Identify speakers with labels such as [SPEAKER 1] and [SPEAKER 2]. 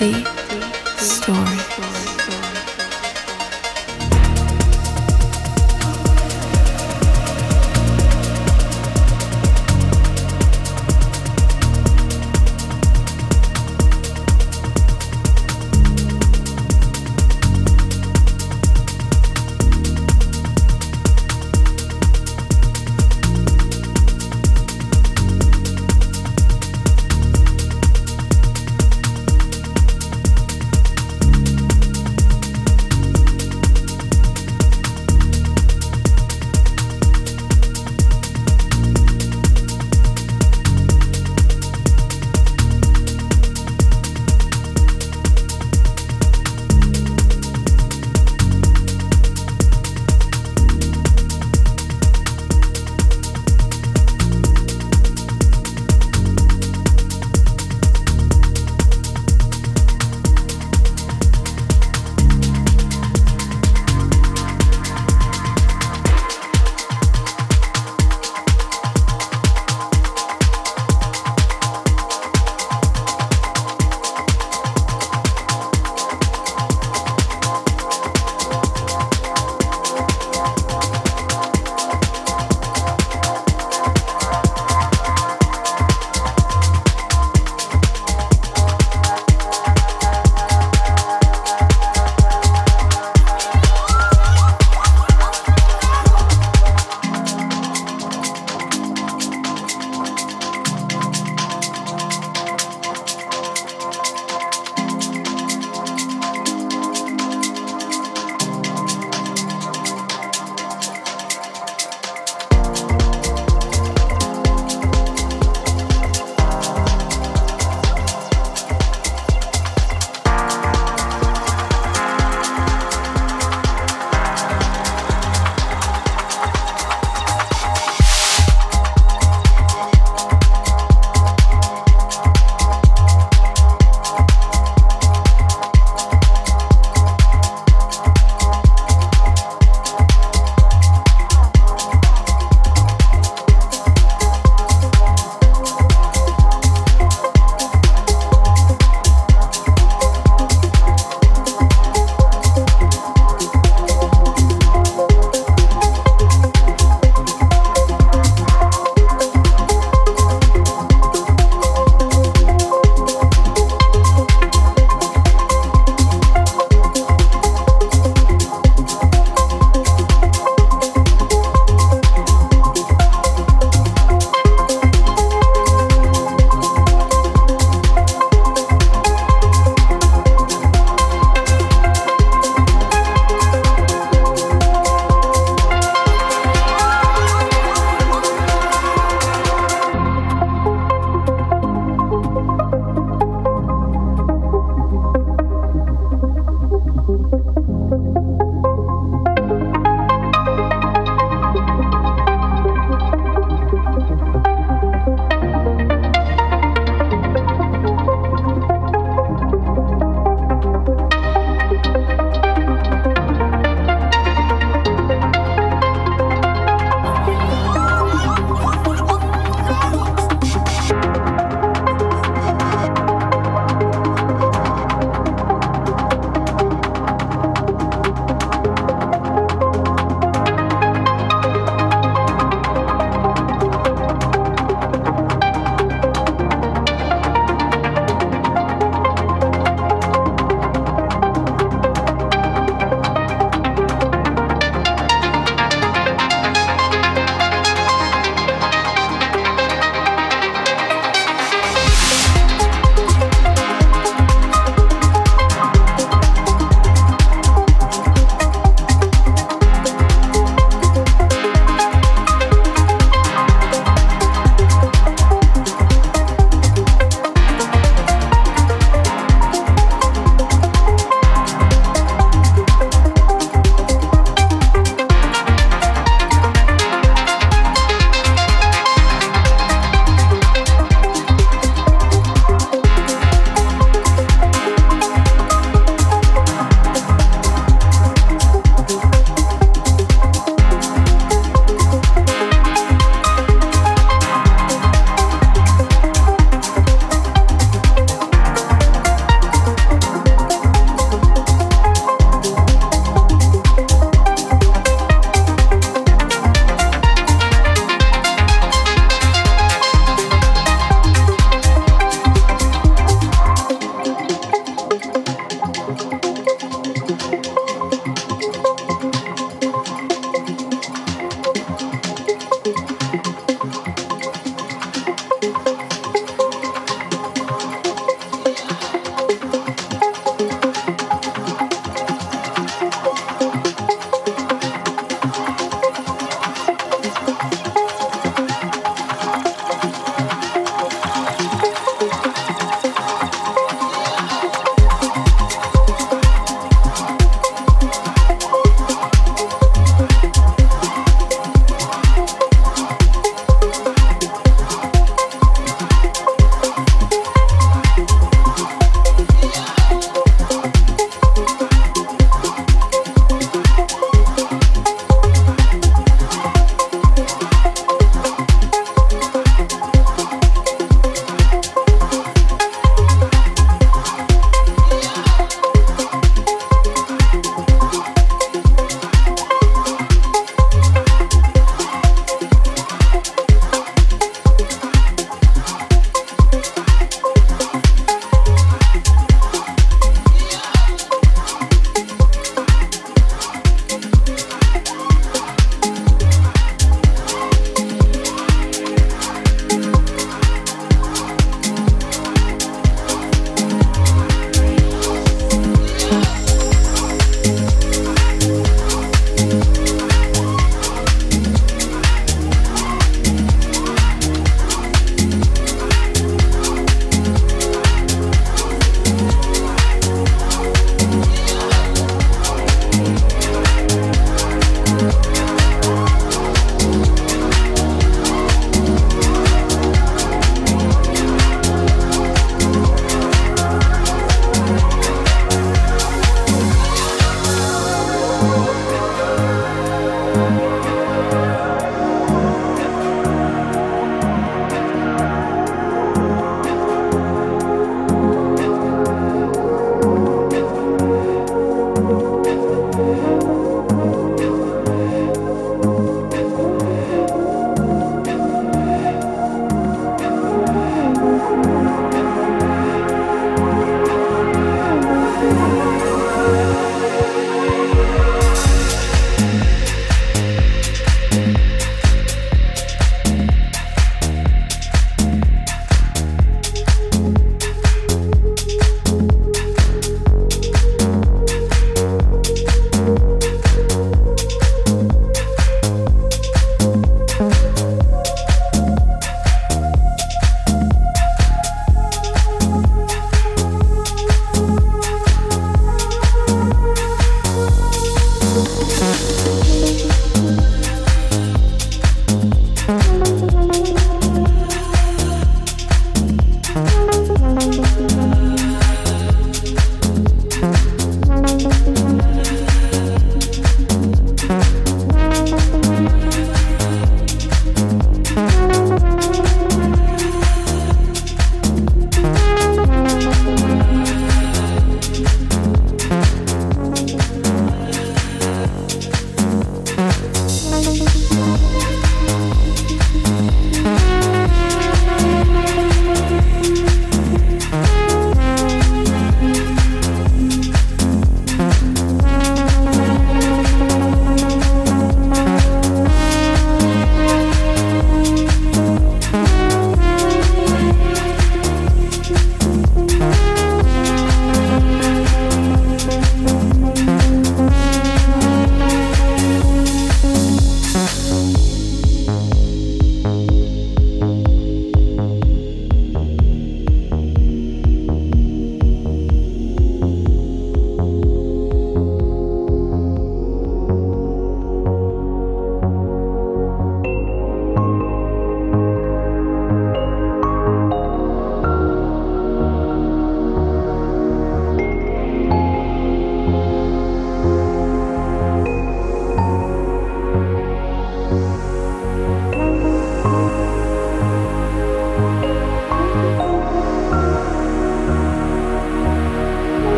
[SPEAKER 1] Deep story.